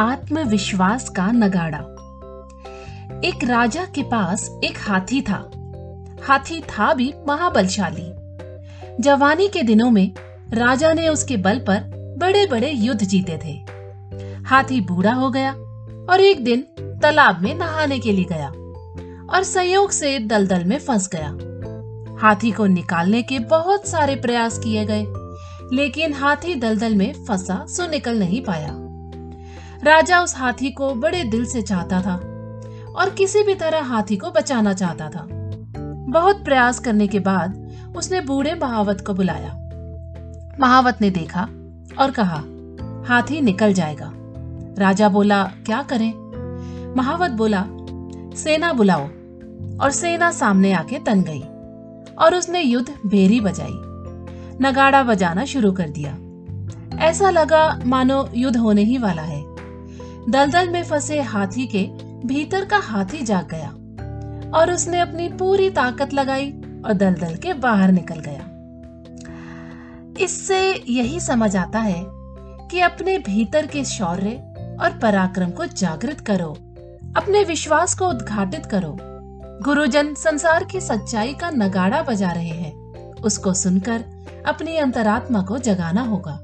आत्मविश्वास का नगाड़ा। एक राजा के पास एक हाथी था। हाथी था भी महाबलशाली। जवानी के दिनों में राजा ने उसके बल पर बड़े बड़े युद्ध जीते थे। हाथी बूढ़ा हो गया और एक दिन तालाब में नहाने के लिए गया और संयोग से दलदल में फंस गया। हाथी को निकालने के बहुत सारे प्रयास किए गए, लेकिन हाथी दलदल में फंसा, सो निकल नहीं पाया। राजा उस हाथी को बड़े दिल से चाहता था और किसी भी तरह हाथी को बचाना चाहता था। बहुत प्रयास करने के बाद उसने बूढ़े महावत को बुलाया। महावत ने देखा और कहा, हाथी निकल जाएगा। राजा बोला, क्या करें? महावत बोला, सेना बुलाओ। और सेना सामने आके तन गई और उसने युद्ध भेरी बजाई। नगाड़ा बजाना शुरू कर दिया। ऐसा लगा मानो युद्ध होने ही वाला है। दलदल में फंसे हाथी के भीतर का हाथी जाग गया और उसने अपनी पूरी ताकत लगाई और दलदल के बाहर निकल गया। इससे यही समझ आता है कि अपने भीतर के शौर्य और पराक्रम को जागृत करो, अपने विश्वास को उद्घाटित करो। गुरुजन संसार की सच्चाई का नगाड़ा बजा रहे हैं। उसको सुनकर अपनी अंतरात्मा को जगाना होगा।